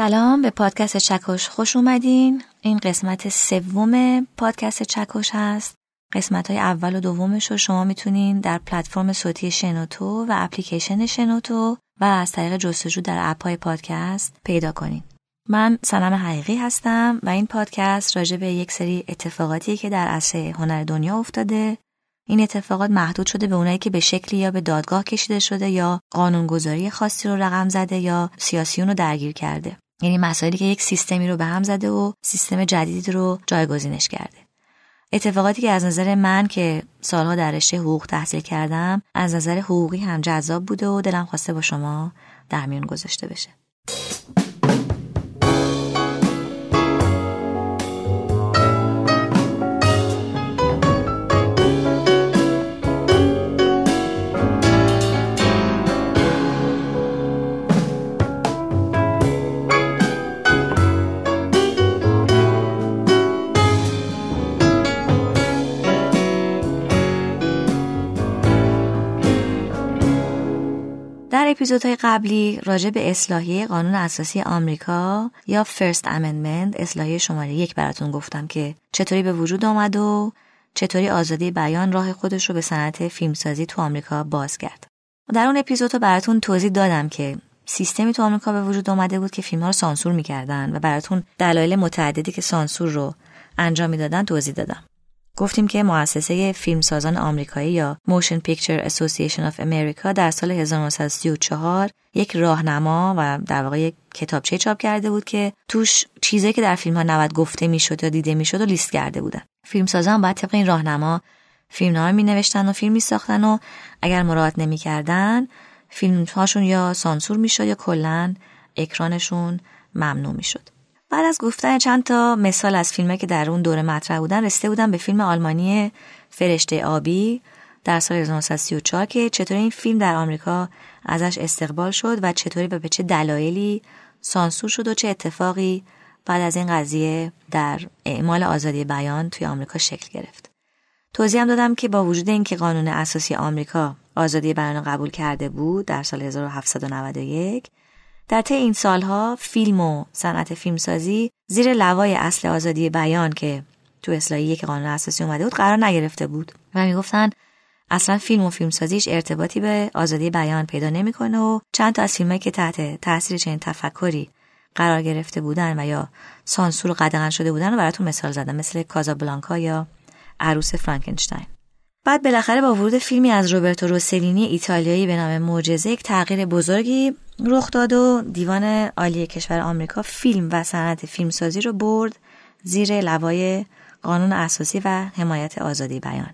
سلام به پادکست چکش خوش اومدین. این قسمت سوم پادکست چکش هست. قسمت های اول و دومش رو شما می‌تونین در پلتفرم صوتی شنوتو و اپلیکیشن شنوتو و از طریق جستجو در اپ های پادکست پیدا کنین. من سنم حقیقی هستم و این پادکست راجع به یک سری اتفاقاتی که در عرصه هنر دنیا افتاده. این اتفاقات محدود شده به اونایی که به شکلی یا به دادگاه کشیده شده یا قانونگذاری خاصی رو رقم زده یا سیاسیون رو درگیر کرده. یعنی مسائلی که یک سیستمی رو به هم زده و سیستم جدیدی رو جایگزینش کرده. اتفاقاتی که از نظر من که سالها در رشته حقوق تحصیل کردم از نظر حقوقی هم جذاب بوده و دلم خواسته با شما در میون گذاشته بشه. اپیزودهای قبلی راجع به اصلاحیه قانون اساسی آمریکا یا First Amendment اصلاحیه شماره یک براتون گفتم که چطوری به وجود آمد و چطوری آزادی بیان راه خودش رو به صنعت فیلمسازی تو آمریکا باز کرد. در اون اپیزود براتون توضیح دادم که سیستمی تو آمریکا به وجود آمده بود که فیلم ها رو سانسور می‌کردن و براتون دلایل متعددی که سانسور رو انجام می‌دادن توضیح دادم. گفتیم که مؤسسه فیلمسازان آمریکایی یا Motion Picture Association of America در سال 1934 یک راهنما و در واقع یک کتابچه چاپ کرده بود که توش چیزایی که در فیلم ها نباید گفته می‌شد یا دیده می‌شد و لیست کرده بودن فیلمسازان باید طبق این راهنما فیلم ها می نوشتن و فیلم می ساختن و اگر مراعات نمی کردن فیلم هاشون یا سانسور می شد یا کلا اکرانشون ممنوع می شد. بعد از گفتن چند تا مثال از فیلمه که در اون دوره مطرح بودن رسیده بودن به فیلم آلمانی فرشته آبی در سال 1934 که چطور این فیلم در آمریکا ازش استقبال شد و چطوری و به چه دلایلی سانسور شد و چه اتفاقی بعد از این قضیه در اعمال آزادی بیان توی آمریکا شکل گرفت. توضیح هم دادم که با وجود اینکه قانون اساسی آمریکا آزادی بیان قبول کرده بود در سال 1791 در طی این سالها فیلم و صنعت فیلمسازی زیر لوای اصل آزادی بیان که تو اصلاحی که قانون اساسی اومده بود قرار نگرفته بود و می‌گفتن اصلا فیلم و فیلمسازیش ارتباطی به آزادی بیان پیدا نمی‌کنه و چند تا از فیلمایی که تحت تاثیر چنین تفکری قرار گرفته بودن و یا سانسور قدغن شده بودن رو براتون مثال زدم مثل کازابلانکا یا عروس فرانکنشتاین. بعد بالاخره با ورود فیلمی از روبرتو روسلینی ایتالیایی به نام معجزه یک تغییر بزرگی رخ داد و دیوان عالی کشور آمریکا فیلم و صنعت فیلمسازی رو برد زیر لوای قانون اساسی و حمایت آزادی بیان.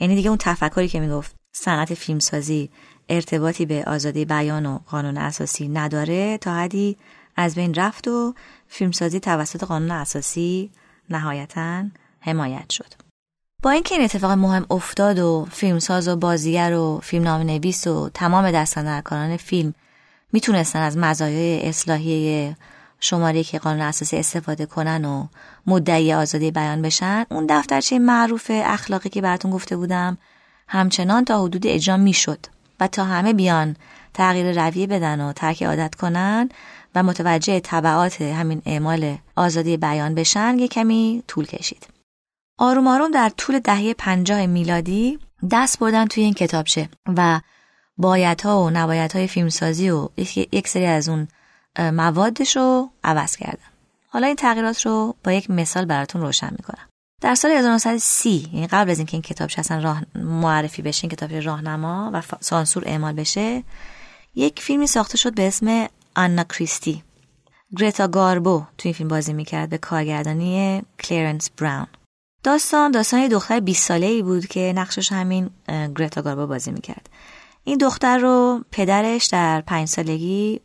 یعنی دیگه اون تفکری که می‌گفت صنعت فیلمسازی ارتباطی به آزادی بیان و قانون اساسی نداره تا حدی از بین رفت و فیلمسازی توسط قانون اساسی نهایتا حمایت شد. با اینکه این اتفاق مهم افتاد و فیلمساز و بازیگر و فیلم نویس و تمام دستاندرکاران فیلم می‌تونستن از مزایای اصلاحی شماره که قانون اساسی استفاده کنن و مدعی آزادی بیان بشن اون دفترچه معروف اخلاقی که براتون گفته بودم همچنان تا حدود اجرا می‌شد و تا همه بیان تغییر رویه بدن و ترک عادت کنن و متوجه طبعات همین اعمال آزادی بیان بشن یه کمی طول کشید. آروم آروم در طول دهه پنجاه میلادی دست بردن توی این کتابچه و بایدها و نبایدهای فیلمسازی و یک سری از اون موادش رو عوض کردن. حالا این تغییرات رو با یک مثال براتون روشن می‌کنم. در سال 1930 یعنی قبل از اینکه این کتابچه اصلا راه معرفی بشه این کتاب راهنما و سانسور اعمال بشه یک فیلمی ساخته شد به اسم آنا کریستی. گرتا گاربو توی این فیلم بازی می‌کرد به کارگردانی کلیرنس براون. داستان داستان یه دختر 20 ساله ای بود که نقشش همین گرتا گاربا بازی می‌کرد. این دختر رو پدرش در پنج سالگی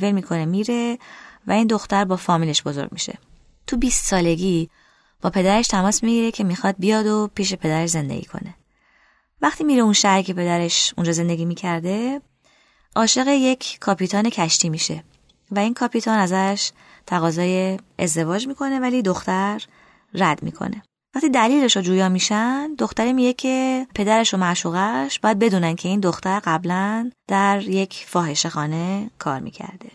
ول می‌کنه میره و این دختر با فامیلش بزرگ میشه. تو 20 سالگی با پدرش تماس می‌گیره که می‌خواد بیاد و پیش پدرش زندگی کنه. وقتی میره اون شهر که پدرش اونجا زندگی می‌کرده عاشق یک کاپیتان کشتی میشه و این کاپیتان ازش تقاضای ازدواج می‌کنه ولی دختر رد می‌کنه. وقتی دلیلش رو جویا میشن دختری میگه که پدرش و معشوقش باید بدونن که این دختر قبلا در یک فاحشه خانه کار می‌کرده.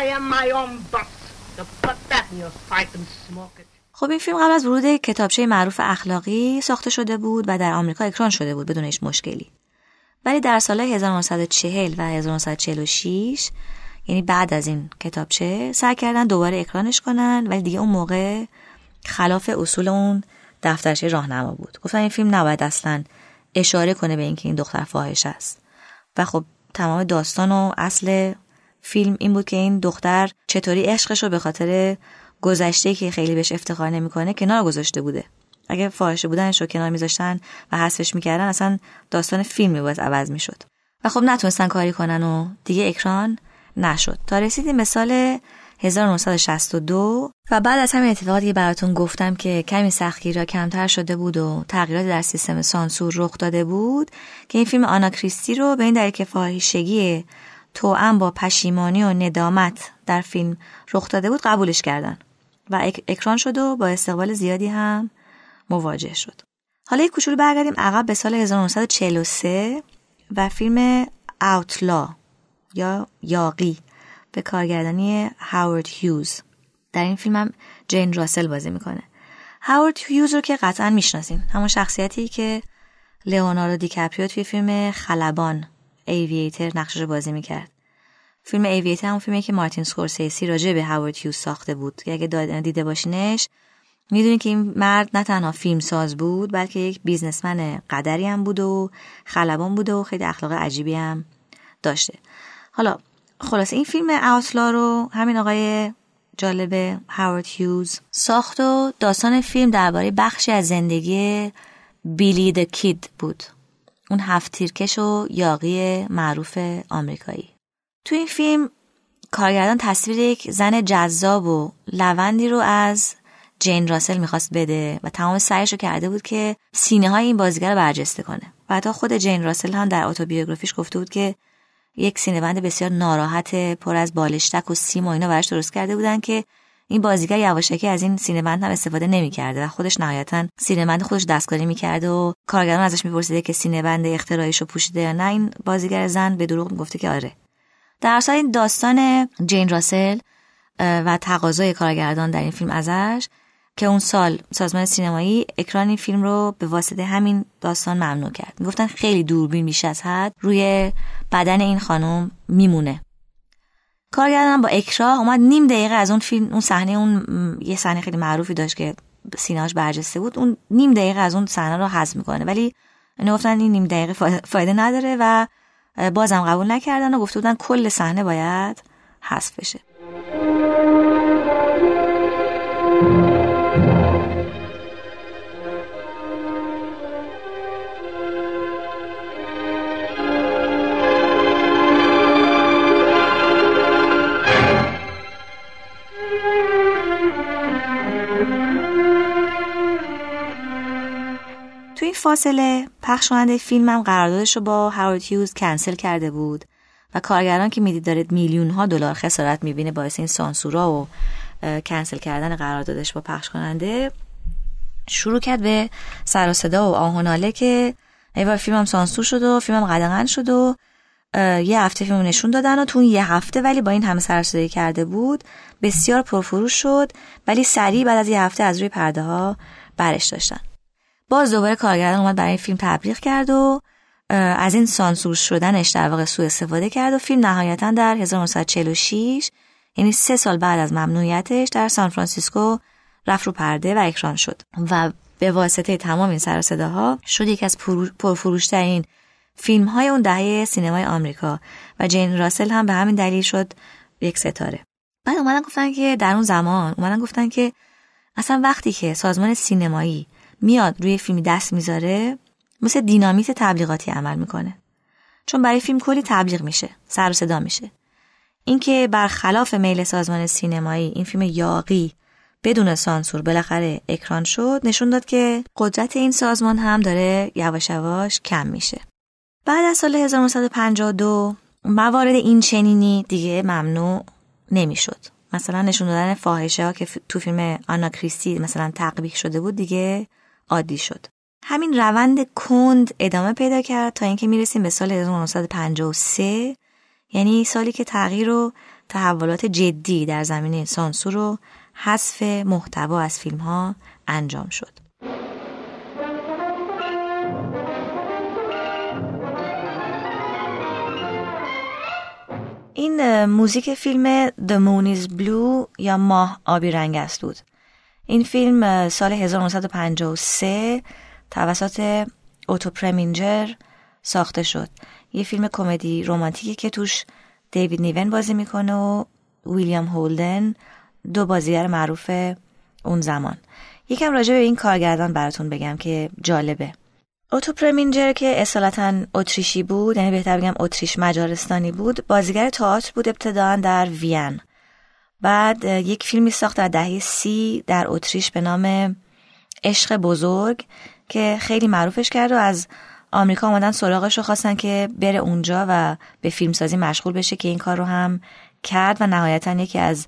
I am my own boss. The خب این فیلم قبل از ورود کتابچه معروف اخلاقی ساخته شده بود و در آمریکا اکران شده بود بدون هیچ مشکلی. ولی در سال 1940 و 1946 یعنی بعد از این کتابچه سعی کردن دوباره اکرانش کنن ولی دیگه اون موقع خلاف اصول اون دفترچه راهنما بود. گفتن این فیلم نباید اصلا اشاره کنه به اینکه این دختر فاحش است. و خب تمام داستان و اصل فیلم این بود که این دختر چطوری عشقش رو به خاطر گذشته که خیلی بهش افتخار نمی‌کنه کنار گذاشته بوده. اگه فاحشه بودنش رو کنار میذاشتن و حذفش می‌کردن اصلا داستان فیلمی باز عوض می‌شد. و خب نتونستن کاری کنن و دیگه اکران نشد. تا رسیدیم به سال 1962 و بعد از همین اتفاقاتی که براتون گفتم که کمی سختگیرا کمتر شده بود و تغییرات در سیستم سانسور رخ داده بود که این فیلم آنا کریستی رو به این دلیل که فاحشگی توأم با پشیمانی و ندامت در فیلم رخ داده بود قبولش کردن. و اکران شد و با استقبال زیادی هم مواجه شد. حالا یک کوچولو برگردیم عقب به سال 1943 و فیلم اوتلا یا یاقی به کارگردانی هاورد هیوز. در این فیلم هم جین راسل بازی می‌کنه. هاورد هیوز رو که قطعا می‌شناسین. همون شخصیتی که لئوناردو دیکاپریو توی فیلم خلبان Aviator نقشش بازی می‌کرد. فیلم Aviator همون فیلمی که مارتین سکورسیسی راجع به هاورد هیوز ساخته بود. که اگه دیده باشینش می‌دونی که این مرد نه تنها فیلم ساز بود بلکه یک businessman قدری هم بود و خلبان بوده و خیلی اخلاق عجیبی هم داشته. حالا خلاص این فیلم Outlaw رو همین آقای جالب هاورد هیوز ساخت و داستان فیلم درباره بخشی از زندگی بیلی د کید بود. اون هفت تیرکش و یاقی معروف آمریکایی. تو این فیلم کارگردان تصویر یک زن جذاب و لوندی رو از جین راسل می‌خواست بده و تمام سعیش رو کرده بود که سینه های این بازیگر رو برجسته کنه. حتی خود جین راسل هم در اتوبیوگرافیش گفته بود که یک سینه‌بند بسیار ناراحت پر از بالشتک و سیم و اینا براش درست کرده بودن که این بازیگر یواشکی از این سینه‌بند هم استفاده نمی‌کرده و خودش نهایتا سینه‌بند خودش دستکاری می‌کرده و کارگران ازش میپرسیده که سینه‌بند اختراعیشو پوشیده یا نه. این بازیگر زن به دروغ می‌گفته که آره. در اصل این داستان جین راسل و تقاضای کارگردان در این فیلم ازش که اون سال سازمان سینمایی اکران این فیلم رو به واسطه همین داستان ممنوع کرد. می‌گفتن خیلی دوربین بیش از حد روی بدن این خانم میمونه. کارگردان با اکراه اومد نیم دقیقه از اون فیلم اون صحنه اون یه صحنه خیلی معروفی داشت که سینه‌اش برجسته بود. اون نیم دقیقه از اون صحنه رو حذف می‌کنه. ولی اینا گفتن این نیم دقیقه فایده نداره و بازم قبول نکردن و گفته بودن کل صحنه باید حذف بشه. فاصله. پخش کننده فیلمم قراردادش رو با هاورد هیوز کنسل کرده بود و کارگران که می‌دید داره میلیون ها دلار خسارت می‌بینه باعث این سانسورا و کنسل کردن قراردادش با پخش کننده شروع کرد به سر و صدا و آهناله که ایوار فیلمم سانسور شد و فیلمم قدغن شد و یه هفته فیلم نشون دادن و تو یه هفته ولی با این همه سر کرده بود بسیار پرفروش شد ولی سریع بعد از یه هفته از روی پرده ها برش داشتن. باز دوباره کارگردان اومد برای فیلم تبلیغ کرد و از این سانسور شدنش در واقع سوء استفاده کرد و فیلم نهایتا در 1946 یعنی سه سال بعد از ممنوعیتش در سان فرانسیسکو رفت رو پرده و اکران شد. و به واسطه تمام این سر صداها شد یکی از پرفروشترین فیلم های اون دهه سینمای آمریکا و جین راسل هم به همین دلیل شد یک ستاره. بعد اومدن گفتن که در اون زمان اومدن گفتن که اصلا وقتی که سازمان سینمایی میاد روی فیلمی دست می‌ذاره مثل دینامیت تبلیغاتی عمل می‌کنه. چون برای فیلم کلی تبلیغ میشه سر و صدا میشه. اینکه برخلاف میل سازمان سینمایی این فیلم یاقی بدون سانسور بالاخره اکران شد نشون داد که قدرت این سازمان هم داره یواش یواش کم میشه. بعد از سال 1952 موارد این چنینی دیگه ممنوع نمی‌شد. مثلا نشون دادن فاحشه ها که تو فیلم آنا کریستی مثلا تقبیح شده بود دیگه عادی شد همین روند کند ادامه پیدا کرد تا اینکه می‌رسیم به سال 1953 یعنی سالی که تغییر و تحولات جدی در زمینه سانسور و حذف محتوا از فیلم ها انجام شد. این موزیک فیلم The Moon is Blue یا ماه آبی رنگ است بود. این فیلم سال 1953 توسط اوتو پرمینجر ساخته شد. یه فیلم کمدی رومانتیکی که توش دیوید نیون بازی می‌کنه و ویلیام هولدن دو بازیگر معروف اون زمان. یکم راجع به این کارگردان براتون بگم که جالبه. اوتو پرمینجر که اصالتا اتریشی بود یعنی بهتر بگم اتریش مجارستانی بود بازیگر تئاتر بود ابتداعا در وین. بعد یک فیلمی ساخت در دهه سی در اتریش به نام عشق بزرگ که خیلی معروفش کرد و از آمریکا آمدن سراغش رو خواستن که بره اونجا و به فیلمسازی مشغول بشه که این کار رو هم کرد و نهایتا یکی از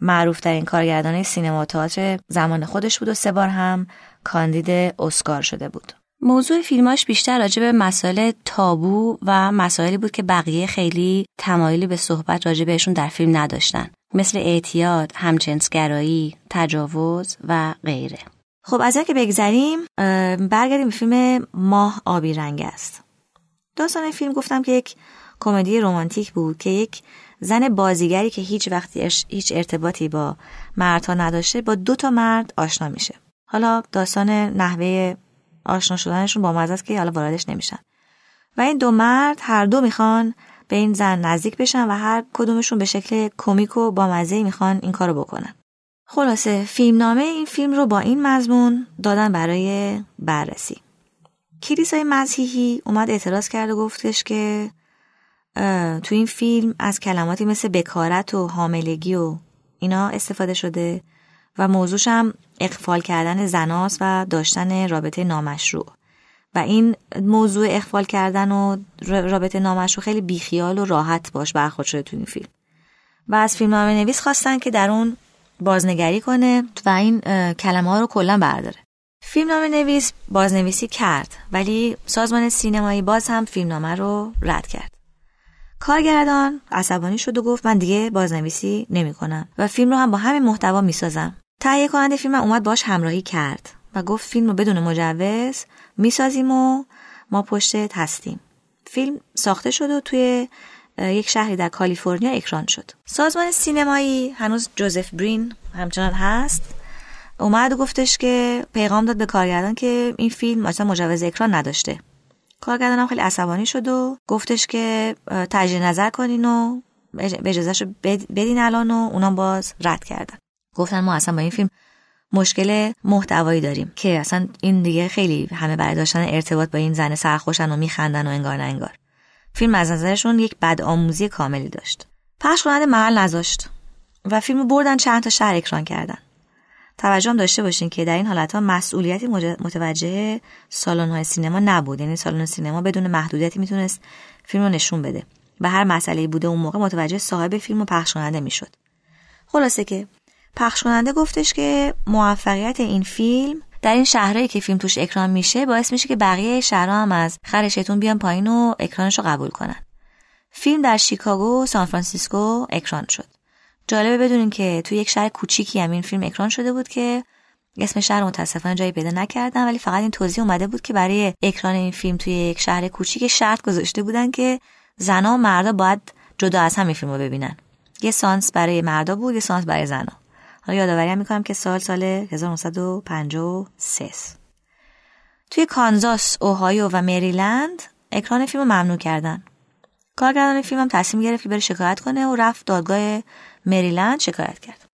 معروف ترین کارگردان سینما تئاتر زمان خودش بود و سه بار هم کاندید اسکار شده بود. موضوع فیلماش بیشتر راجع به مسائل تابو و مسائلی بود که بقیه خیلی تمایلی به صحبت راجع بهشون در فیلم نداشتن مثل اعتیاد، همجنسگرایی، تجاوز و غیره. خب از که بگذریم برگردیم به فیلم ماه آبی رنگ است. داستان فیلم گفتم که یک کمدی رومانتیک بود که یک زن بازیگری که هیچ وقتی هیچ ارتباطی با مردها نداشته با دو تا مرد آشنا میشه حالا داستان نحوه آشنا شدنشون با مزه است که حالا واردش نمیشن و این دو مرد هر دو می‌خوان به این زن نزدیک بشن و هر کدومشون به شکل کمیک و با مزه می‌خوان این کارو بکنن. خلاصه فیلمنامه این فیلم رو با این مضمون دادن برای بررسی. کلیسای مسیحی اومد اعتراض کرد و گفتش که تو این فیلم از کلماتی مثل بکارت و حاملگی و اینا استفاده شده و موضوعش هم اقفال کردن زناست و داشتن رابطه نامشروع. و این موضوع اقفال کردن و رابطه نامشروع خیلی بیخیال و راحت باش برخورد شده تو این فیلم. و از فیلم نویس خواستن که در اون بازنگری کنه و این کلمه ها رو کلا برداره. فیلمنامه نویس بازنویسی کرد ولی سازمان سینمایی باز هم فیلمنامه رو رد کرد. کارگردان عصبانی شد و گفت من دیگه بازنویسی نمی‌کنم و فیلم رو هم با همین محتوا می‌سازم تهیه کننده فیلم اومد باش همراهی کرد و گفت فیلم رو بدون مجوز می‌سازیم و ما پشت هستیم. فیلم ساخته شد و توی یک شهری در کالیفرنیا اکران شد. سازمان سینمایی هنوز جوزف برین همچنان هست. اومد و گفتش که پیغام داد به کارگردان که این فیلم اصلا مجوز اکران نداشته. کارگردانم خیلی عصبانی شد و گفتش که تجدید نظر کنین و اجازهش رو بدین الان و اونام باز رد کردن. گفتن ما اصلا با این فیلم مشکل محتوایی داریم که اصلا این دیگه خیلی همه برای داشتن ارتباط با این زن سرخوشن و میخندن و انگار نه انگار. فیلم از نظرشون یک بد آموزی کاملی داشت. پخش کننده محل نذاشت و فیلم بردن چند تا شهر اکران کردن. توجه هم داشته باشین که در این حالت ها مسئولیتی متوجه سالن های سینما نبود. یعنی سالن سینما بدون محدودیتی می‌تونست فیلم رو نشون بده. و هر مسئله بوده اون موقع متوجه صاحب فیلم و پخش کننده می‌شد. خلاصه که پخش کننده گفتش که موفقیت این فیلم در این شهرهایی که فیلم توش اکران میشه باعث میشه که بقیه شهرها هم از خرشتون بیان پایین و اکرانش رو قبول کنن. فیلم در شیکاگو و سان فرانسیسکو اکران شد. جالبه بدونین که توی یک شهر کوچیکی هم این فیلم اکران شده بود که اسم شهر متاسفانه جایی پیدا نکردم ولی فقط این توضیح اومده بود که برای اکران این فیلم توی یک شهر کوچیک شرط گذاشته بودن که زنها و مردا باید جدا از هم این فیلم رو ببینن. یه سانس برای مردا بود یه سانس برای زنها. یادآوری می‌کنم که سال سال 1953 توی کانزاس، اوهایو و مریلند اکران فیلم ممنوع کردن. کارگردان فیلم هم تصمیم گرفت که بره شکایت کنه و رفت دادگاه مریلند شکایت کرد.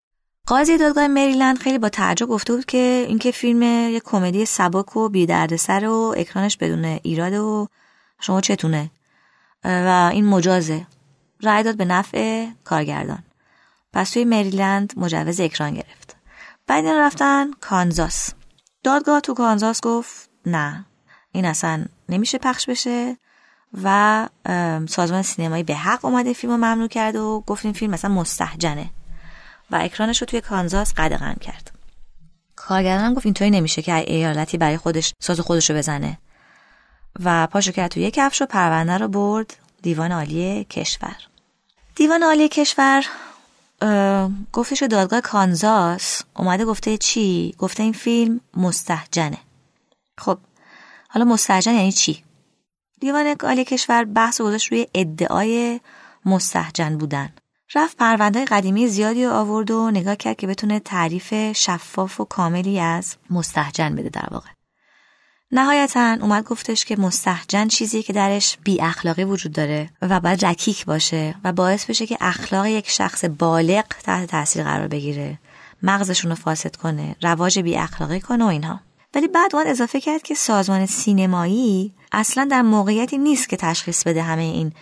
قاضی دادگاه مریلند خیلی با تعجب گفته بود که اینکه فیلم یک کمدی سبک و بی سر و اکرانش بدون ایراد و شما چتونه و این مجازه رأی داد به نفع کارگردان پس توی مریلند مجوز اکران گرفت. بعد این رفتن کانزاس. دادگاه تو کانزاس گفت نه این اصلا نمیشه پخش بشه و سازمان سینمایی به حق اومده فیلم رو ممنوع کرد و گفت این فیلم مثلا مستحجنه. و اکرانش رو توی کانزاس قدغن کرد. کارگردان گفت اینطوری نمیشه که ایالتی برای خودش ساز خودش رو بزنه. و پاشو کرد توی کفش و پرونده رو برد دیوان عالی کشور. دیوان عالی کشور گفتش دادگاه کانزاس اومده گفته چی؟ گفته این فیلم مستحجنه خب حالا مستحجن یعنی چی؟ دیوان عالی کشور بحث گذاشت روی ادعای مستحجن بودن رفت پرونده قدیمی زیادی رو آورد و نگاه کرد که بتونه تعریف شفاف و کاملی از مستحجن بده در واقع نهایتا اومد گفتش که مستحجن چیزی که درش بی اخلاقی وجود داره و باید رکیک باشه و باعث بشه که اخلاق یک شخص بالغ تحت تاثیر قرار بگیره. مغزشون رو فاسد کنه رواج بی اخلاقی کنه و اینها. ولی بعد اومد اضافه کرد که سازمان سینمایی اصلا در موقعیتی نیست که تشخیص بده همه این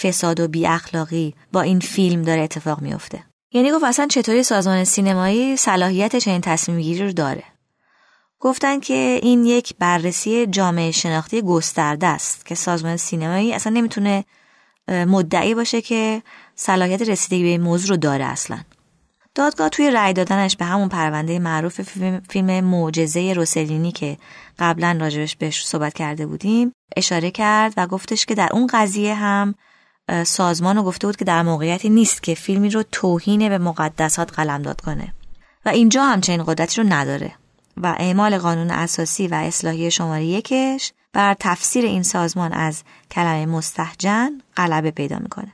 فساد و بی اخلاقی با این فیلم داره اتفاق میفته. یعنی گفت اصلا چطوری سازمان سینمایی صلاحیت چنین تصمیم گیری رو داره؟ گفتن که این یک بررسی جامعه شناختی گسترده است که سازمان سینمایی اصلا نمی‌تونه مدعی باشه که صلاحیت رسیدگی به این موضوع رو داره اصلا. دادگاه توی رأی دادنش به همون پرونده معروف فیلم, معجزه روسلینی که قبلا راجبش بهش صحبت کرده بودیم اشاره کرد و گفتش که در اون قضیه هم سازمان رو گفته بود که در موقعیتی نیست که فیلمی رو توهین به مقدسات قلمداد کنه. و اینجا همچنین قدرتی رو نداره. و اعمال قانون اساسی و اصلاحی شماره یکش بر تفسیر این سازمان از کلمه مستحجن غلبه پیدا می‌کنه.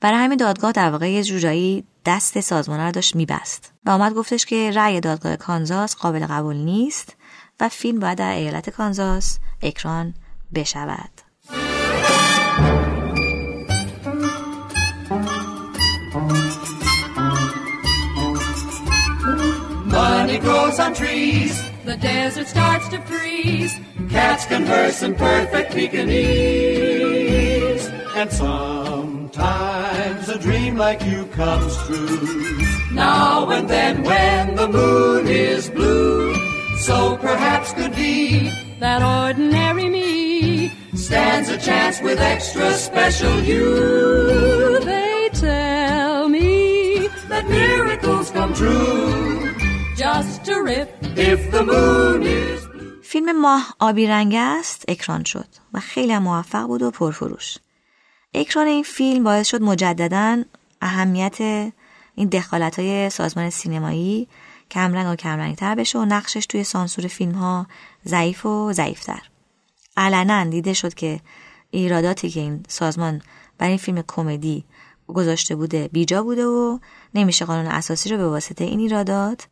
برای همین دادگاه در واقع یه جورایی دست سازمان رو داشت میبست و آمد گفتش که رأی دادگاه کانزاس قابل قبول نیست و فیلم باید در ایالت کانزاس اکران بشود. Money grows on trees. The desert starts to freeze. Cats converse in perfect Pekingese. And sometimes a dream like you comes true. Now and then when the moon is blue. So perhaps could be that ordinary me stands a chance with extra special you. They tell me that miracles come true. فیلم ماه آبی رنگ است اکران شد و خیلی موفق بود و پرفروش. اکران این فیلم باعث شد مجددا اهمیت این دخالت های سازمان سینمایی کمرنگ و کمرنگ تر بشه و نقشش توی سانسور فیلم ها ضعیف و ضعیفتر. علنا دیده شد که ایراداتی که این سازمان برای این فیلم کمدی گذاشته بوده بیجا بوده و نمیشه قانون اساسی رو به واسطه این ایرادات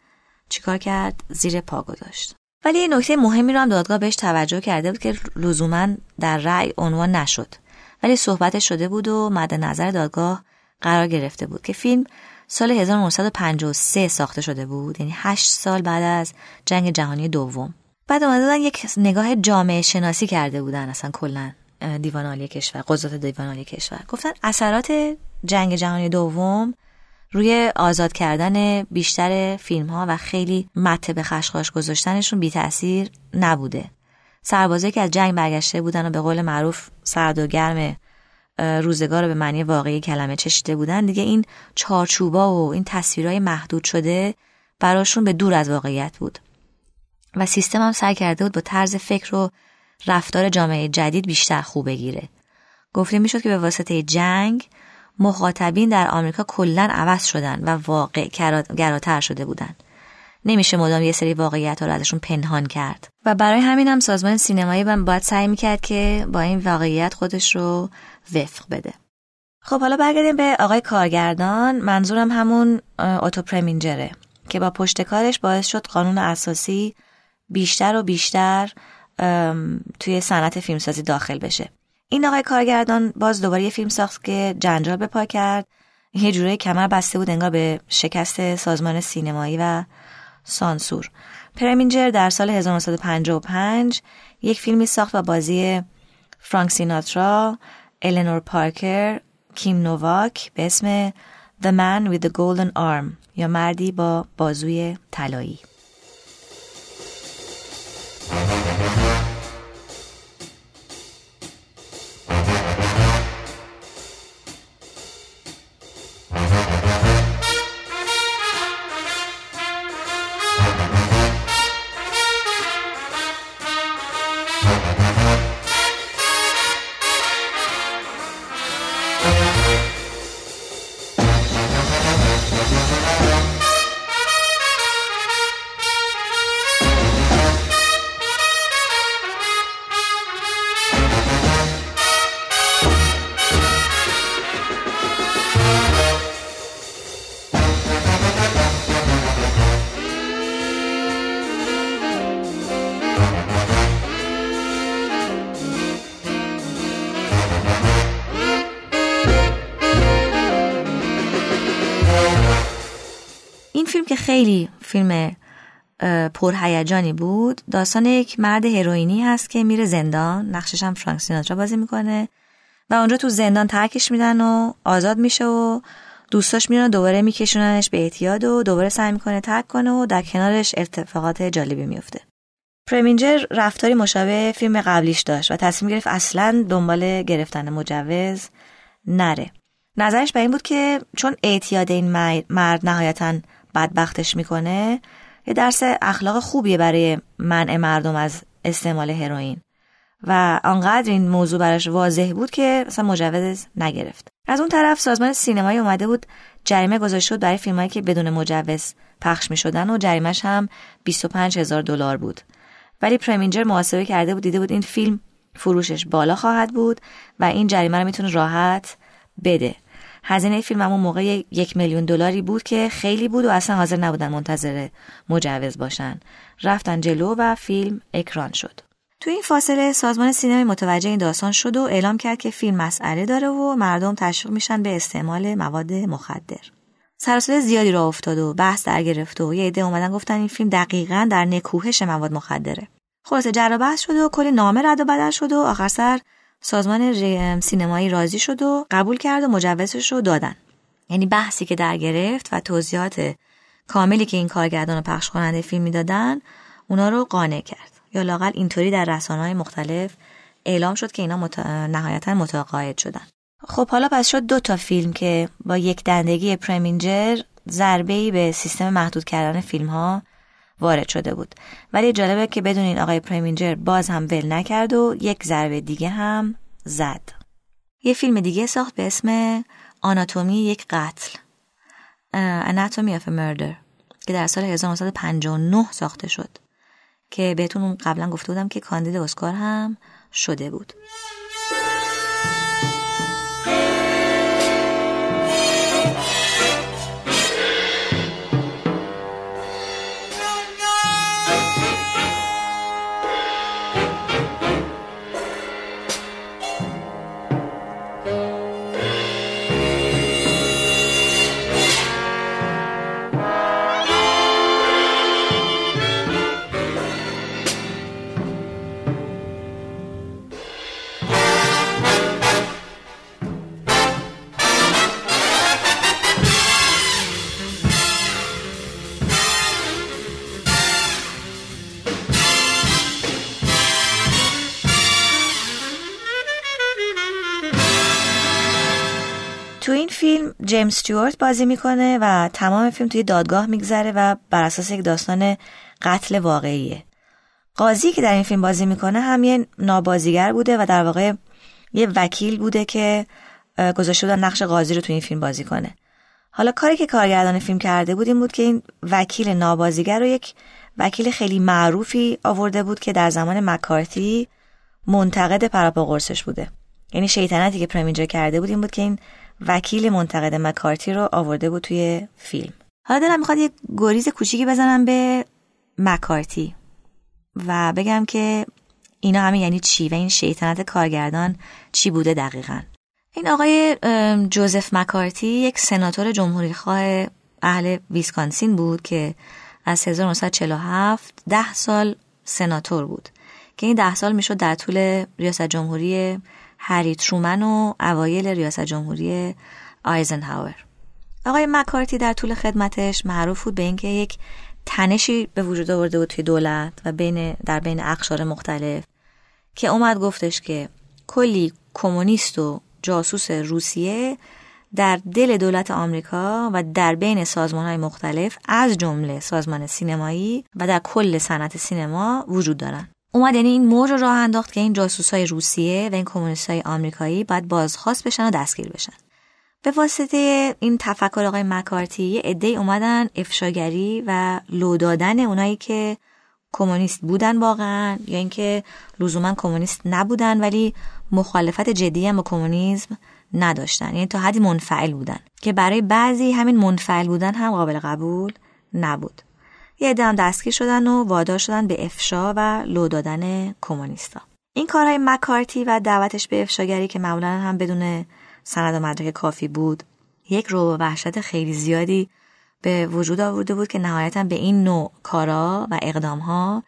چیکار کرد؟ زیر پا گذاشت. ولی یه نکته مهمی رو هم دادگاه بهش توجه کرده بود که لزوما در رأی عنوان نشد. ولی صحبت شده بود و مد نظر دادگاه قرار گرفته بود که فیلم سال 1953 ساخته شده بود یعنی 8 سال بعد از جنگ جهانی دوم. بعد اومدن یک نگاه جامعه شناسی کرده بودن اصلا کلا دیوان عالی کشور قضات دیوان عالی کشور. گفتن اثرات جنگ جهانی دوم روی آزاد کردن بیشتر فیلم ها و خیلی مته به خشخاش گذاشتنشون بی تأثیر نبوده. سربازه که از جنگ برگشته بودن و به قول معروف سرد و گرم روزگار رو به معنی واقعی کلمه چشیده بودن دیگه این چارچوبا و این تصویرهای محدود شده براشون به دور از واقعیت بود. و سیستم هم سعی کرده بود با طرز فکر و رفتار جامعه جدید بیشتر خوب بگیره. گفته می‌شد که به واسطه جنگ مخاطبین در آمریکا کلا عوض شدن و واقع گراتر شده بودن. نمیشه مدام یه سری واقعیت رو ازشون پنهان کرد. و برای همین هم سازمان سینمایی باید سعی می‌کرد که با این واقعیت خودش رو وفق بده. خب حالا برگردیم به آقای کارگردان. منظورم همون اوتو پرمینجره که با پشتکارش باعث شد قانون اساسی بیشتر و بیشتر توی صنعت فیلمسازی داخل بشه. این آقای کارگردان باز دوباره یه فیلم ساخت که جنجال به پا کرد یه جوره کمر بسته بود انگار به شکست سازمان سینمایی و سانسور پرمینجر در سال 1955 یک فیلمی ساخت با بازی فرانک سیناترا، الینور پارکر، کیم نوواک به اسم The Man with the Golden Arm یا مردی با بازوی طلایی. خیلی فیلم پرهیجانی بود. داستان یک مرد هروئینی هست که میره زندان. نقشش هم فرانک سیناترا بازی می‌کنه. و اونجا تو زندان ترکش میدن و آزاد میشه و دوستاش میرن دوباره میکشوننش به اعتیاد و دوباره سعی می‌کنه ترک کنه و در کنارش اتفاقات جالبی میفته. پرمینجر رفتاری مشابه فیلم قبلیش داشت و تصمیم گرفت اصلا دنبال گرفتن مجوز نره. نظرش به این بود که چون اعتیاد این مرد نهایتا بدبختش می‌کنه یه درس اخلاق خوبیه برای منع مردم از استعمال هروئین. و آنقدر این موضوع براش واضح بود که مثلا مجوز نگرفت. از اون طرف سازمان سینمایی اومده بود جریمه گذاشته بود برای فیلمایی که بدون مجوز پخش می شدن و جریمش هم 25 هزار دلار بود. ولی پرمینجر محاسبه کرده بود دیده بود این فیلم فروشش بالا خواهد بود و این جریمه رو می‌تونه راحت بده. هزینه فیلم همون موقع یک میلیون دلاری بود که خیلی بود و اصلا حاضر نبودن منتظر مجوز باشن. رفتن جلو و فیلم اکران شد. تو این فاصله سازمان سینمای متوجه این داستان شد و اعلام کرد که فیلم مسئله داره و مردم تشویق میشن به استعمال مواد مخدر. سراسل زیادی را افتاد و بحث در گرفت و یه عده اومدن گفتن این فیلم دقیقا در نکوهش مواد مخدره. خلاصه جر بحث شد و کلی نامه رد و بدل شد و آخر سر سازمان سینمایی راضی شد و قبول کرد و مجوزش رو دادن. یعنی بحثی که در گرفت و توضیحات کاملی که این کارگردان و پخش کننده فیلم می‌دادن اونا رو قانع کرد. یا لاقل اینطوری در رسانه های مختلف اعلام شد که اینا مت... نهایتا متقاعد شدن. خب حالا پس شد دو تا فیلم که با یک دندگی پرمینجر ضربه به سیستم محدود کردن فیلم ها وارد شده بود. ولی جالبه که بدونین آقای پرمینجر باز هم ول نکرد و یک ضربه دیگه هم زد. یه فیلم دیگه ساخت به اسم آناتومی یک قتل. Anatomy of a Murder که در سال 1959 ساخته شد. که بهتون قبلا گفته بودم که کاندید اسکار هم شده بود. جیمز استیوارت بازی می‌کنه و تمام فیلم توی دادگاه میگذره و بر اساس یک داستان قتل واقعیه. قاضی که در این فیلم بازی می‌کنه هم یه نابازیگر بوده و در واقع یه وکیل بوده که گذاشته بودن نقش قاضی رو توی این فیلم بازی کنه. حالا کاری که کارگردان فیلم کرده بود این بود که این وکیل نابازیگر رو یک وکیل خیلی معروفی آورده بود که در زمان مکارتی منتقد پراپا قرصش بوده. یعنی شیطنتی که پرمینجر کرده بود این بود که این وکیل منتقد مکارتی رو آورده بود توی فیلم. حالا دلم می‌خواد یه گریز کوچیکی بزنم به مکارتی و بگم که اینا همه یعنی چی و این شیطنت کارگردان چی بوده دقیقا. این آقای جوزف مکارتی یک سناتور جمهوری خواه اهل ویسکانسین بود که از 1947 ده سال سناتور بود که این ده سال می‌شد در طول ریاست جمهوری هری ترومن و اوایل ریاست جمهوری آیزنهاور آقای مکارتی در طول خدمتش معروف بود به اینکه یک تنشی به وجود آورده بود توی دولت و بین در بین اقشار مختلف که اومد گفتش که کلی کمونیست و جاسوس روسیه در دل دولت آمریکا و در بین سازمان های مختلف از جمله سازمان سینمایی و در کل صنعت سینما وجود دارن. اومد یعنی این موج رو راه انداخت که این جاسوس های روسیه و این کمونیست های آمریکایی باید بازخواست بشن و دستگیر بشن. به واسطه این تفکر آقای مکارتی یه عده اومدن افشاگری و لو دادن اونایی که کمونیست بودن واقعا یا اینکه لزوما کمونیست نبودن ولی مخالفت جدی هم با کمونیسم نداشتن. یعنی تا حدی منفعل بودن. که برای بعضی همین منفعل بودن هم قابل قبول نبود. یه عده دستگیر شدن و وادار شدن به افشا و لو دادن کمونیستا. این کارهای مکارتی و دعوتش به افشاگری که معمولا هم بدون سند و مدرک کافی بود یک رو وحشت خیلی زیادی به وجود آورده بود که نهایتا به این نوع کارا و اقدام ها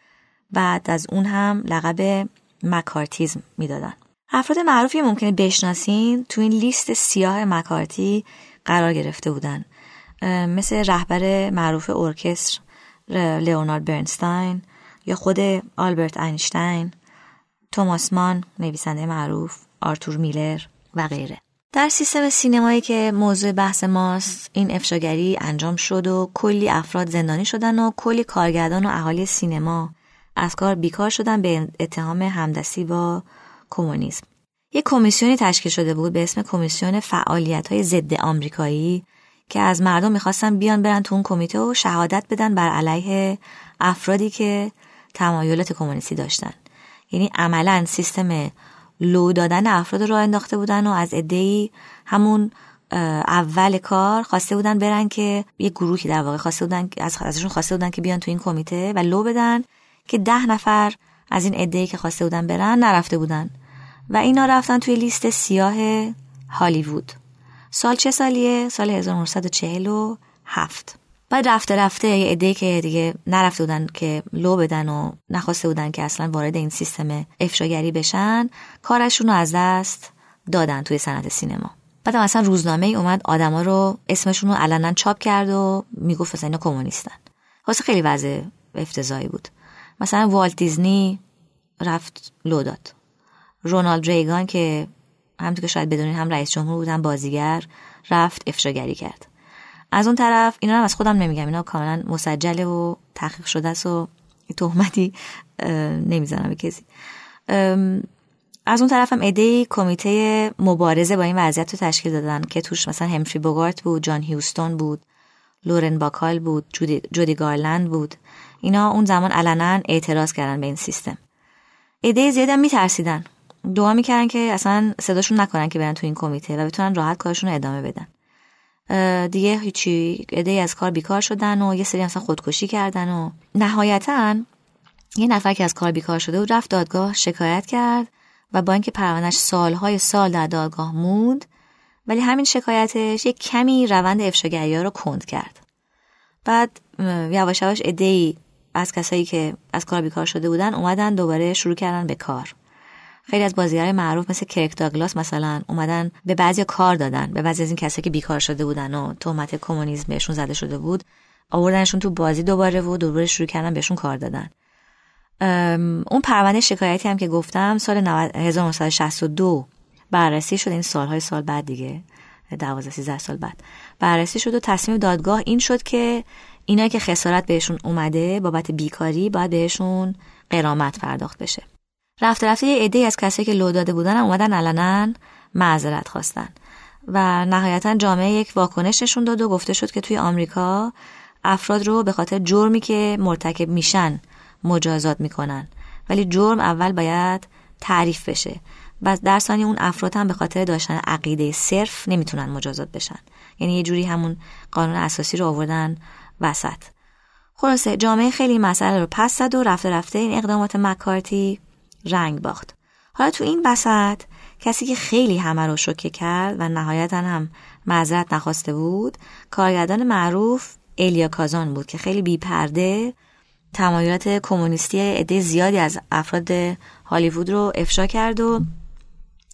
بعد از اون هم لقب مکارتیزم می‌دادن. افراد معروفی ممکنه بشناسین تو این لیست سیاه مکارتی قرار گرفته بودن. مثل رهبر معروف ارکستر لئونارد برنستاین یا خود آلبرت اینشتین توماس مان نویسنده معروف آرتور میلر و غیره. در سیستم سینمایی که موضوع بحث ماست این افشاگری انجام شد و کلی افراد زندانی شدن و کلی کارگردان و اهالی سینما از کار بیکار شدن به اتهام همدستی با کمونیسم. یک کمیسیونی تشکیل شده بود به اسم کمیسیون فعالیت های ضد آمریکایی که از مردم می‌خواستن بیان برن تو اون کمیته و شهادت بدن بر علیه افرادی که تمایلات کمونیستی داشتن. یعنی عملا سیستم لو دادن افراد رو انداخته بودن و از ادهی همون اول کار خواسته بودن برن که یه گروهی در واقع خواسته بودن از ازشون خواسته بودن که بیان تو این کمیته و لو بدن که ده نفر از این ادهی که خواسته بودن برن نرفته بودن. و اینا رفتن توی لیست سیاه هالیوود. سال چه سالیه؟ سال 1947 بعد رفته رفته یه عده که دیگه نرفته بودن که لو بدن و نخواسته بودن که اصلا وارد این سیستم افشاگری بشن کارشون رو از دست دادن توی صنعت سینما. بعد اصلا روزنامه ای اومد آدما رو اسمشون رو علنا چاپ کرد و می‌گفت مثلا اینا کمونیستن. واسه خیلی وضع افتضاحی بود. مثلا والت دیزنی رفت لو داد. رونالد ریگان که همونطور که شاید بدونین هم رئیس جمهور بودن بازیگر رفت افشاگری کرد. از اون طرف اینا هم از خودم نمیگم. اینا کاملا مسجله و تحقیق شده است و تهمتی نمی‌زنم به کسی. از اون طرف هم ایده کمیته مبارزه با این وضعیت رو تشکیل دادن که توش مثلا همفری بوگارت بود جان هیوستون بود لورن باکال بود جودی, جودی گارلند بود. اینا اون زمان علنا اعتراض کردن به این سیستم. ایده زیادی هم میترسیدن. دعا می‌کردن که اصلا صداشون نکنن که برن تو این کمیته و بتونن راحت کارشون رو ادامه بدن. دیگه هیچی ایده از کار بیکار شدن و یه سری اصلا خودکشی کردن و نهایتا یه نفر که از کار بیکار شده و رفت دادگاه شکایت کرد و با اینکه پروندهش سالهای سال در دادگاه موند ولی همین شکایتش یه کمی روند افشاگری ها رو کند کرد. بعد یواش یواش از کسایی که از کار بیکار شده بودن اومدن دوباره شروع کردن به کار. خیلی از بازیگرای معروف مثل کرک داگلاس مثلا اومدن به بعضی کار دادن به بعضی از این کسایی که بیکار شده بودن و تهمت کمونیسم بهشون زده شده بود آوردنشون تو بازی دوباره و دوباره شروع کردن بهشون کار دادن. اون پرونده شکایتی هم که گفتم سال 1962 بررسی شد این سالهای سال بعد دیگه 12 13 سال بعد. بررسی شد و تصمیم دادگاه این شد که اینا که خسارت بهشون اومده بابت بیکاری باید بهشون قرامت پرداخت بشه. رفته رفته یه عده از کسایی که لو داده بودن اومدن علنا معذرت خواستن. و نهایتا جامعه یک واکنش نشون داد و گفته شد که توی آمریکا افراد رو به خاطر جرمی که مرتکب میشن مجازات می‌کنن. ولی جرم اول باید تعریف بشه و در ثانی اون افراد هم به خاطر داشتن عقیده صرف نمی‌تونن مجازات بشن. یعنی یه جوری همون قانون اساسی رو آوردن وسط. خلاصه جامعه خیلی مسئله رو پس زد و رفته رفته این اقدامات مکارتی رنگ باخت. حالا تو این وسط کسی که خیلی همه رو شوکه کرد و نهایتا هم معذرت نخواسته بود کارگردان معروف الیا کازان بود که خیلی بیپرده تمایلات کمونیستی عده زیادی از افراد هالیوود رو افشا کرد و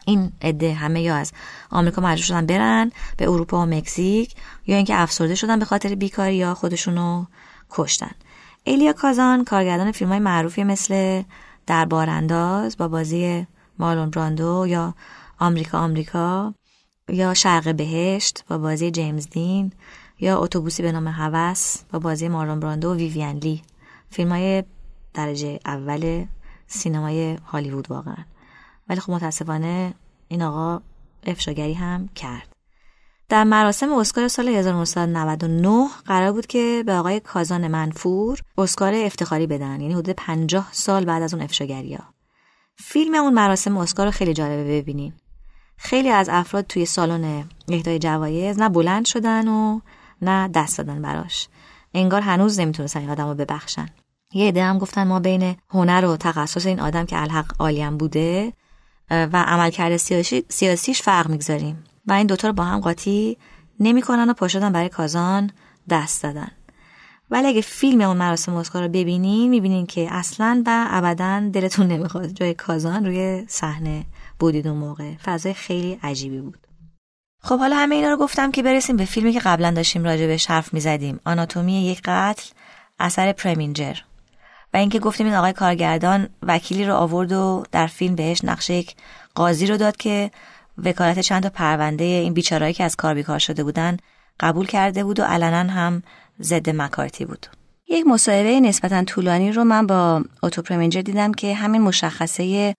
این عده همه یا از آمریکا مجبور شدن برن به اروپا و مکزیک یا اینکه افسرده شدن به خاطر بیکاری یا خودشونو کشتن. الیا کازان کارگردان فیلم های معروفی مثل در بارانداز با بازی مالون براندو یا آمریکا آمریکا یا شرق بهشت با بازی جیمز دین یا اتوبوسی به نام هوس با بازی مارلون براندو و ویویان لی. فیلم های درجه اول سینمای هالیوود واقعا. ولی خب متاسفانه این آقا افشاگری هم کرد. در مراسم اسکار سال 1999 قرار بود که به آقای کازان منفور اسکار افتخاری بدن. یعنی حدود 50 سال بعد از اون افشاگری ها. فیلم اون مراسم اسکار رو خیلی جالبه ببینین خیلی از افراد توی سالن اهدای جوایز نه بلند شدن و نه دست دادن براش. انگار هنوز نمی‌تونستن این آدم رو ببخشن. یه عده هم گفتن ما بین هنر و تخصص این آدم که الحق عالیم بوده و عملکرد سیاسی سیاسیش فرق می‌گذاریم. و این دوتا رو با هم قاطی نمی‌کنن و پاشدن برای کازان دست دادن ولی اگه فیلم اون مراسم اسکار رو ببینین می‌بینین که اصلا و ابدا دلتون نمی‌خواد. جای کازان روی صحنه بودید اون موقع. فضای خیلی عجیبی بود. خب حالا همه اینا رو گفتم که برسیم به فیلمی که قبلا داشتیم راجع بهش حرف می‌زدیم. آناتومی یک قتل اثر پرمینجر. و اینکه گفتیم این آقای کارگردان وکیلی رو آورد و در فیلم بهش نقشه یک قاضی رو داد که وکالت چند تا پرونده این بیچارهایی که از کار بیکار شده بودن قبول کرده بود و علنا هم ضد مکارتی بود. یک مصاحبه نسبتا طولانی رو من با اوتوپرمینجر دیدم که همین مشخصه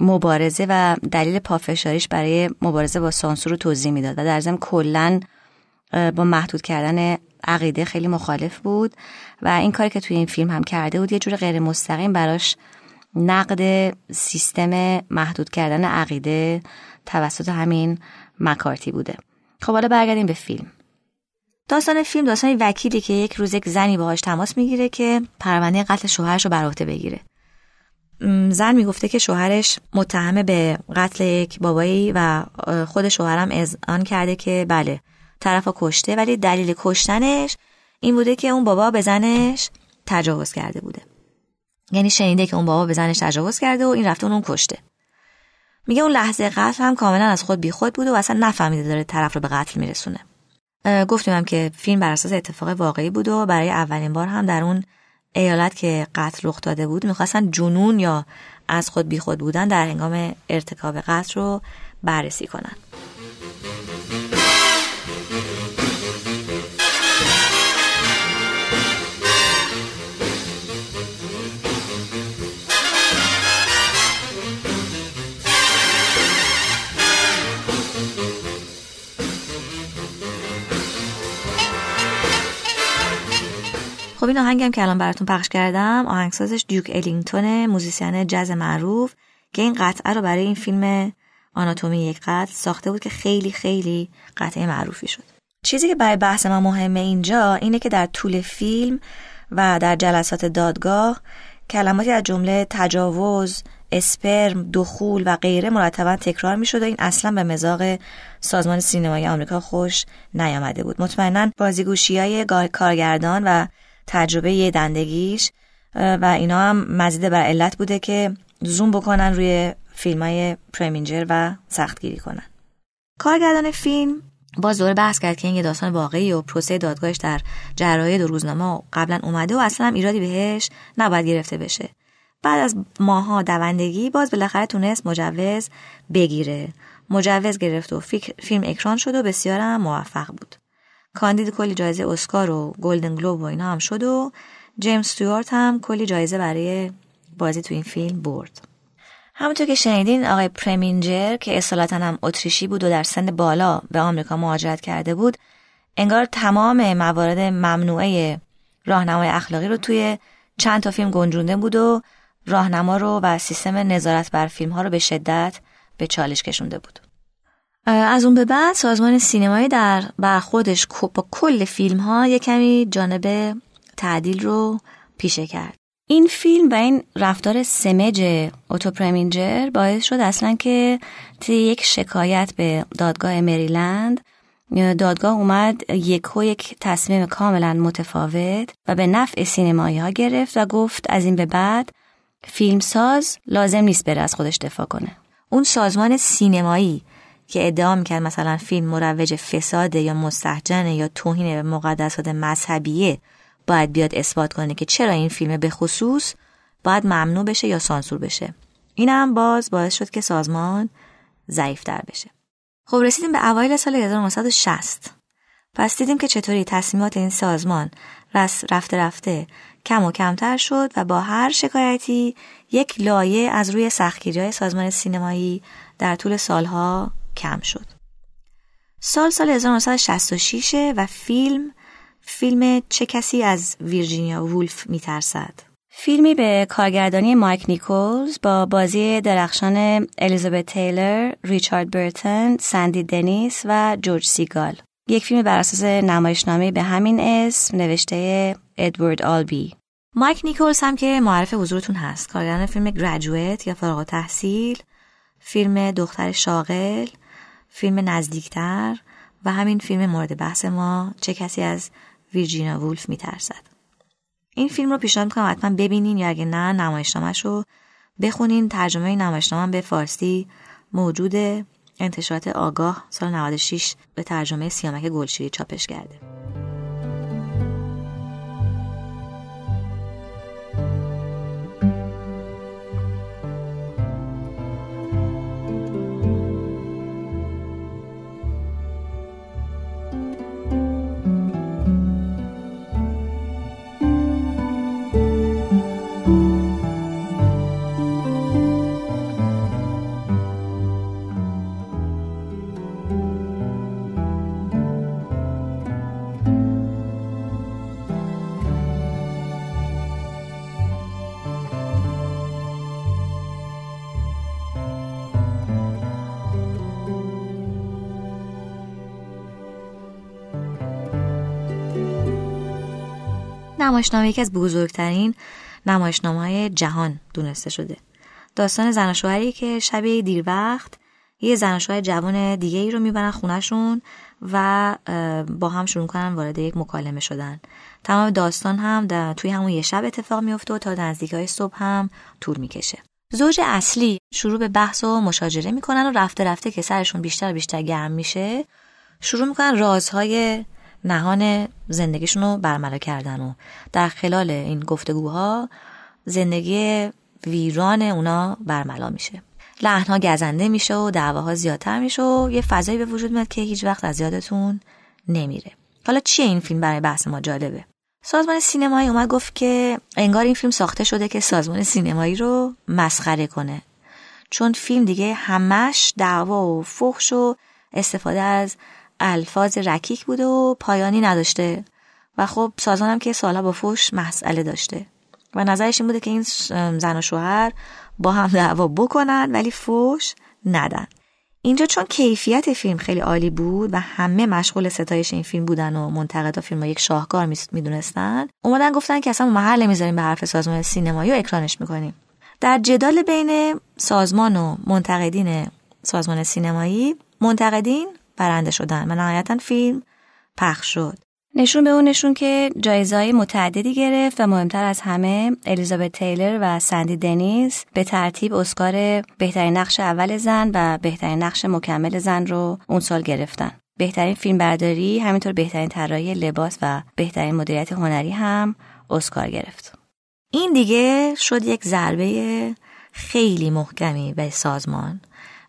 مبارزه و دلیل پافشاریش برای مبارزه با سانسور رو توضیح می‌داد و در ضمن کلا با محدود کردن عقیده خیلی مخالف بود و این کاری که توی این فیلم هم کرده بود یه جور غیر مستقیم براش نقد سیستم محدود کردن عقیده توسط همین مکارتی بوده. خب حالا برگردیم به فیلم. داستان فیلم داستان وکیلی که یک روز یک زنی باهاش تماس می‌گیره که پرونده قتل شوهرش رو بر عهده بگیره. زن می‌گفته که شوهرش متهم به قتل یک بابایی و خود شوهرم آن کرده که بله طرف کشته ولی دلیل کشتنش این بوده که اون بابا به زنش تجاوز کرده بوده. یعنی شنیده که اون بابا به زنش تجاوز کرده و این رفته اون کشته. میگه اون لحظه قتل هم کاملا از خود بیخود بوده و اصلا نفهمیده داره طرف رو به قتل میرسونه. گفتیم هم که فیلم بر اساس اتفاق واقعی بود و برای اولین بار هم در اون ایالت که قتل رخ داده بود می‌خواستن جنون یا از خود بیخود بودن در هنگام ارتکاب قتل رو بررسی کنن. خب این آهنگم که الان براتون پخش کردم آهنگسازش دیوک الینگتون موزیسین جز معروف که این قطعه رو برای این فیلم آناتومی یک قتل ساخته بود که خیلی خیلی قطعه معروفی شد چیزی که برای بحث ما مهمه اینجا اینه که در طول فیلم و در جلسات دادگاه کلماتی از جمله تجاوز، اسپرم، دخول و غیره مرتبا تکرار می شد و این اصلا به مزاق سازمان سینمای آمریکا خوش نیامده بود. مطمئنا بازیگوشی های کارگردان و تجربه دندگیش و اینا هم مزید بر علت بوده که زوم بکنن روی فیلم های پرمینجر و سختگیری کنن. کارگردان فیلم باز دوره بحث کرد که این یه داستان واقعی و پروسه دادگاهش در جراحی دو روزنامه قبلا اومده و اصلا هم ایرادی بهش نباید گرفته بشه. بعد از ماها دوندگی باز بالاخره تونست مجوز بگیره. مجوز گرفت و فیلم اکران شد و بسیار هم موفق بود. کاندید کلی جایزه اسکار و گلدن گلوب و اینا هم شد و جیمز استیوارت هم کلی جایزه برای بازی تو این فیلم برد. همونطور که شنیدین آقای پرمینجر که اصالتا هم اتریشی بود و در سن بالا به آمریکا مهاجرت کرده بود انگار تمام موارد ممنوعه راهنمای اخلاقی رو توی چند تا فیلم گنجونده بود و راهنما رو و سیستم نظارت بر فیلم ها رو به شدت به چالش کشونده بود. از اون به بعد سازمان سینمایی در برخودش با کل فیلم ها یک کمی جانب تعدیل رو پیشه کرد. این فیلم و این رفتار سمج اوتوپرمینجر باعث شد اصلا که طی یک شکایت به دادگاه مریلند دادگاه اومد یک و یک تصمیم کاملا متفاوت و به نفع سینمایی ها گرفت و گفت از این به بعد فیلمساز لازم نیست بره از خودش دفاع کنه. اون سازمان سینمایی که ادعا می‌کرد مثلا فیلم مروج فساد یا مستحجن یا توهین به مقدسات مذهبیه باید بیاد اثبات کنه که چرا این فیلم به خصوص باید ممنوع بشه یا سانسور بشه. این هم باز باعث شد که سازمان ضعیفتر بشه. خب رسیدیم به اوایل سال 1960 پس دیدیم که چطوری تصمیمات این سازمان رفته رفته کم و کمتر شد و با هر شکایتی یک لایه از روی سختگیری های سازمان سینمایی در طول سالها کم شد. سال سال 1966 و فیلم فیلم چه کسی از ویرجینیا وولف میترسد فیلمی به کارگردانی مایک نیکولز با بازی درخشان الیزابت تیلر، ریچارد برتن، سندی دنیس و جورج سیگال. یک فیلم بر اساس نمایشنامه به همین اسم نوشته ادوارد آلبی. مایک نیکولز هم که معرف حضورتون هست کارگردان فیلم گرجویت یا فارغ تحصیل فیلم دختر شاغل فیلم نزدیکتر و همین فیلم مورد بحث ما چه کسی از ویرجینا وولف میترسد. این فیلم رو پیشنهاد می‌کنم حتما ببینین یا اگه نه نمایشنامهش رو بخونین. ترجمه نمایشنامه به فارسی موجود انتشارات آگاه سال 96 به ترجمه سیامک گلشیری چاپش کرده. نمایشنامه یکی از بزرگترین نمایشنامه های جهان دونسته شده. داستان زن شوهری که شبیه دیر وقت یه زن شوهر جوان دیگه ای رو می‌برن خونهشون و با هم شروع کنن وارد یک مکالمه شدن. تمام داستان هم توی همون یه شب اتفاق میفته و تا نزدیک های صبح هم طول می‌کشه. زوج اصلی شروع به بحث و مشاجره می‌کنن و رفته رفته که سرشون بیشتر بیشتر گرم میشه شروع می‌کنن رازهای نهان زندگیشون رو برملا کردن و در خلال این گفتگوها زندگی ویران اونا برملا میشه. لحنها گزنده میشه و دعواها زیادتر میشه و یه فضایی به وجود میاد که هیچ وقت از یادتون نمیره. حالا چیه این فیلم برای بحث ما جالبه؟ سازمان سینمایی اومد گفت که انگار این فیلم ساخته شده که سازمان سینمایی رو مسخره کنه. چون فیلم دیگه همش دعوا و فحش و استفاده از الفاظ رکیک بوده و پایانی نداشته. و خب سازانم که سالها با فوش مسئله داشته. و نظرش این بوده که این زن و شوهر با هم دعوا بکنن ولی فوش ندن. اینجا چون کیفیت فیلم خیلی عالی بود و همه مشغول ستایش این فیلم بودن و منتقدا فیلم یک شاهکار می‌دونستن اومدن گفتن که اصلا محل نمی‌ذاریم به حرف سازمان سینمایی و اکرانش می‌کنیم. در جدال بین سازمان و منتقدین سازمان سینمایی منتقدین برنده شدن و نهایتا فیلم پخش شد نشون به اون نشون که جایزهای متعددی گرفت و مهمتر از همه الیزابت تیلر و سندی دنیز به ترتیب اسکار بهترین نقش اول زن و بهترین نقش مکمل زن رو اون سال گرفتن. بهترین فیلم برداری همینطور بهترین طراحی لباس و بهترین مدیریت هنری هم اسکار گرفت. این دیگه شد یک ضربه خیلی محکمی به سازمان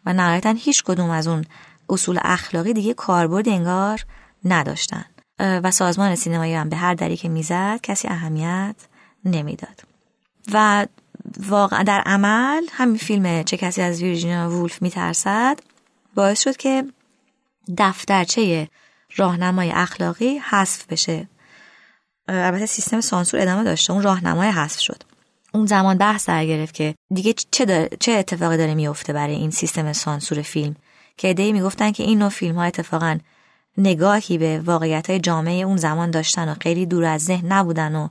و نهایتا هیچ کدوم از اون اصول اخلاقی دیگه کاربرد انگار نداشتن. و سازمان سینمایی هم به هر دری که می‌زد کسی اهمیت نمی‌داد. و واقعا در عمل همین فیلم چه کسی از ویرجینیا وولف میترسد باعث شد که دفترچه راهنمای اخلاقی حذف بشه. البته سیستم سانسور ادامه داشته اون راهنمای حذف شد. اون زمان بحث در گرفت که دیگه چه, چه اتفاقی داره میفته برای این سیستم سانسور فیلم. که ادهی می‌گفتن که این نوع فیلم ها اتفاقا نگاهی به واقعیت های جامعه اون زمان داشتن و خیلی دور از ذهن نبودن و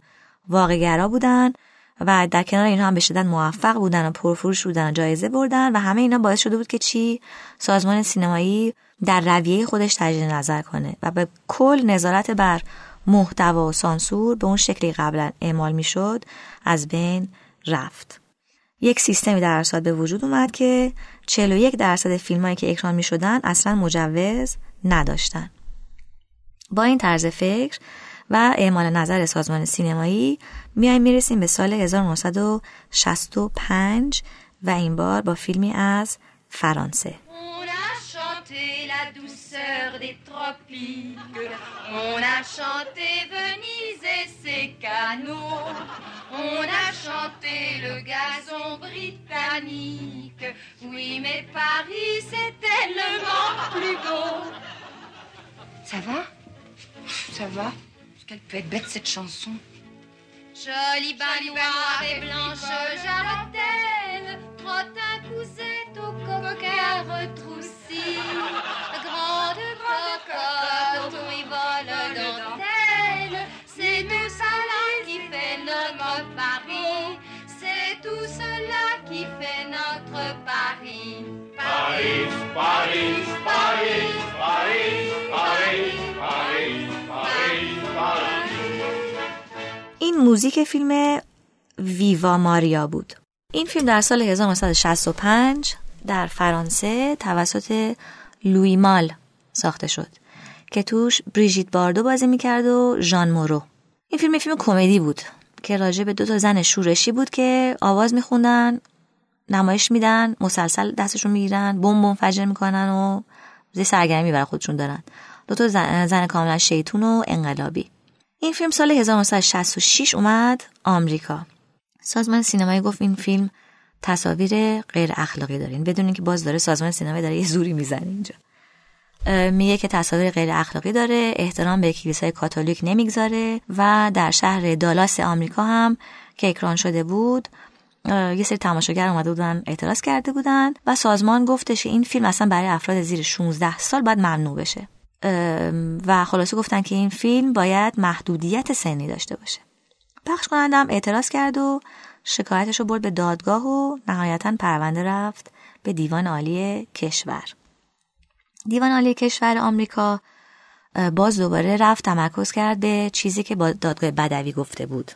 واقعگرا بودن و در کنار اینها هم به شدت موفق بودن و پرفروش بودن و جایزه بردن و همه اینا باعث شده بود که چی؟ سازمان سینمایی در رویه خودش تجدید نظر کنه و به کل نظارت بر محتوا و سانسور به اون شکلی قبلا اعمال می‌شد از بین رفت. یک سیستمی در اساس به وجود اومد که 41 درصد فیلمایی که اکران می شدن اصلا مجوز نداشتن. با این طرز فکر و اعمال نظر سازمان سینمایی میایم می‌رسیم به سال 1965 و این بار با فیلمی از فرانسه. Des tropiques. On a chanté Venise et ses canaux. On a chanté le gazon britannique. Oui, mais Paris, c'est tellement plus beau. Ça va? Ça va? Est-ce qu'elle peut être bête cette chanson Jolie baignoire et blanche jarretelle, cocotte, oui, vole dentelle, c'est tout cela qui fait notre Paris. C'est tout cela qui fait notre Paris. Paris, Paris, Paris, Paris, Paris, Paris, Paris, Paris. این موزیک فیلم ویوا ماریا بود این فیلم در سال 1965 در فرانسه توسط لوی مال ساخته شد که توش بریژیت باردو بازی می‌کرد و ژان مورو. این فیلم فیلم کمدی بود که راجع به دو تا زن شورشی بود که آواز میخوندن نمایش میدن مسلسل دستشون می‌گیرن بم بم فجر می‌کنن و زی سرگرمی برای خودشون دارن. دو تا زن, زن کاملا شیطون و انقلابی. این فیلم سال 1966 اومد آمریکا. سازمان سینمایی گفت این فیلم تصاویر غیر اخلاقی دارین بدونین که باز داره سازمان سینمایی داره یه زوری می‌زنه اینجا. میگه که تصاویر غیر اخلاقی داره احترام به کلیسای کاتولیک نمی‌گذاره و در شهر دالاس آمریکا هم که اکران شده بود یه سری تماشاگر اومده بودن اعتراض کرده بودن و سازمان گفتش این فیلم اصلا برای افراد زیر 16 سال باید ممنوع بشه. و خلاصه گفتن که این فیلم باید محدودیت سنی داشته باشه. پخش کنندم اعتراض کرد و شکایتش رو برد به دادگاه و نهایتا پرونده رفت به دیوان عالی کشور. دیوان عالی کشور آمریکا باز دوباره رفت تمرکز کرد به چیزی که با دادگاه بدوی گفته بود.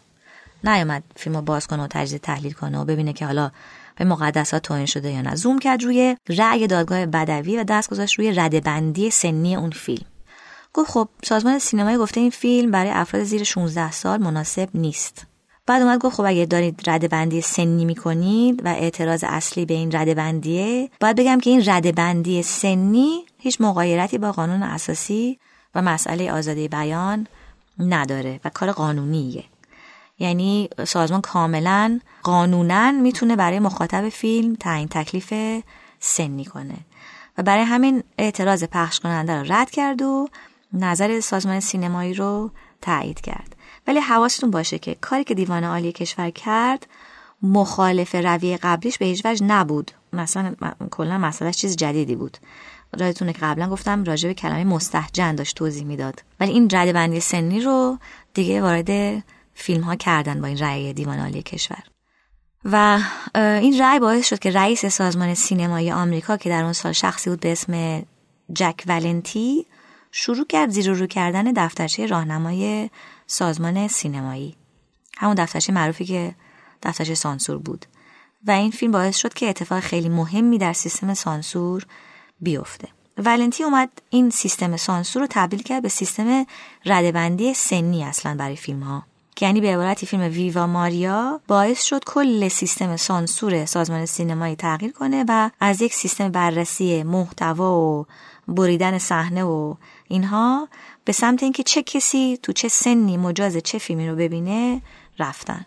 نیومد فیلم رو باز کنه و تجزیه تحلیل کنه و ببینه که حالا به مقدسات توهین شده یا نه. زوم کرد روی رأی دادگاه بدوی و دست گذاشت روی ردبندی سنی اون فیلم. گفت خب سازمان سینمایی گفته این فیلم برای افراد زیر 16 سال مناسب نیست. بعد اومد گفت خب اگه دارید ردبندی سنی می‌کنید و اعتراض اصلی به این ردبندیه باید بگم که این ردبندی سنی هیچ مقایرتی با قانون اساسی و مسئله آزادی بیان نداره و کار قانونیه. یعنی سازمان کاملا قانونا می‌تونه برای مخاطب فیلم تعیین تکلیف سنی کنه و برای همین اعتراض پخش کننده رو رد کرد و نظر سازمان سینمایی رو تایید کرد. ولی حواستون باشه که کاری که دیوان عالی کشور کرد مخالف رویه قبلیش به هیچ وجه نبود. مثلا کلا مسئله چیز جدیدی بود. رایتونه که قبلا گفتم راجع به کلمه مستحجن داشت توضیح می‌داد. ولی این رده بندی سنی رو دیگه وارد فیلم ها کردن با این رأی دیوان عالی کشور. و این رأی باعث شد که رئیس سازمان سینمایی آمریکا که در اون سال شخصی بود به اسم جک ولنتی شروع کرد زیر رو کردن دفترچه راهنمای سازمان سینمایی. همون دفترچه معروفی که دفترچه سانسور بود. و این فیلم باعث شد که اتفاق خیلی مهمی در سیستم سانسور بیفته. ولنتی اومد این سیستم سانسور رو تبدیل کرد به سیستم ردبندی سنی اصلا برای فیلم ها که یعنی به عبارتی فیلم ویوا ماریا باعث شد کل سیستم سانسور سازمان سینمایی تغییر کنه و از یک سیستم بررسی محتوا و بریدن صحنه و اینها به سمت اینکه چه کسی تو چه سنی مجاز چه فیلمی رو ببینه رفتن.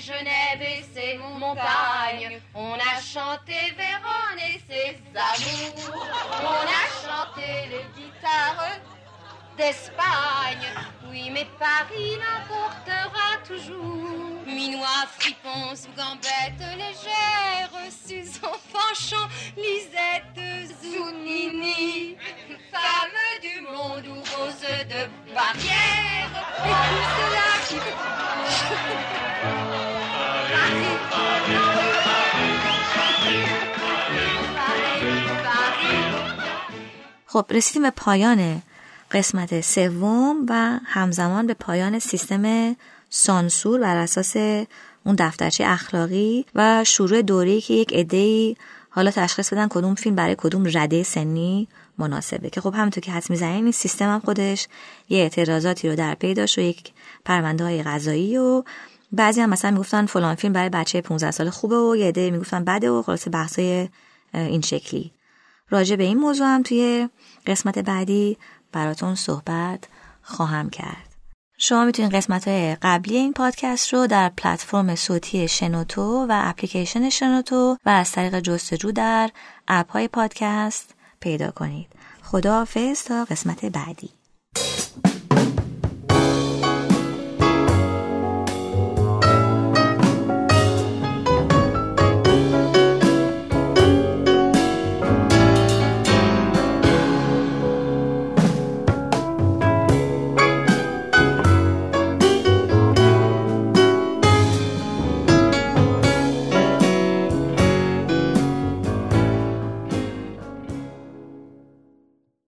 Genève et ses montagnes. On a chanté Vérone et ses amours. On a chanté les guitares d'Espagne. Oui, mais Paris l'emportera toujours. Minois, fripons gambettes légères, Susan Fanchon, Lisette Zounini, femme du monde ou rose de barrière, خب رسیدیم به پایان قسمت سوم و همزمان به پایان سیستم سانسور بر اساس اون دفترچه اخلاقی و شروع دوری که یک عده‌ای حالا تشخیص بدن کدوم فیلم برای کدوم رده سنی مناسبه. که خب همونطور که حد می‌زنین این سیستم هم خودش یه اعتراضاتی رو در پی داشت و یک پرونده های غذایی و بعضی هم مثلا می‌گفتن فلان فیلم برای بچه 15 سال خوبه و یه عده می‌گفتن بده و خلاصه بحثای این شکلی. راجع به این موضوع هم توی قسمت بعدی براتون صحبت خواهم کرد. شما می‌تونید قسمت های قبلی این پادکست رو در پلتفرم صوتی شنوتو و اپلیکیشن شنوتو و از طریق جستجو در اپ های پادکست پیدا کنید. خدا حافظ تا قسمت بعدی.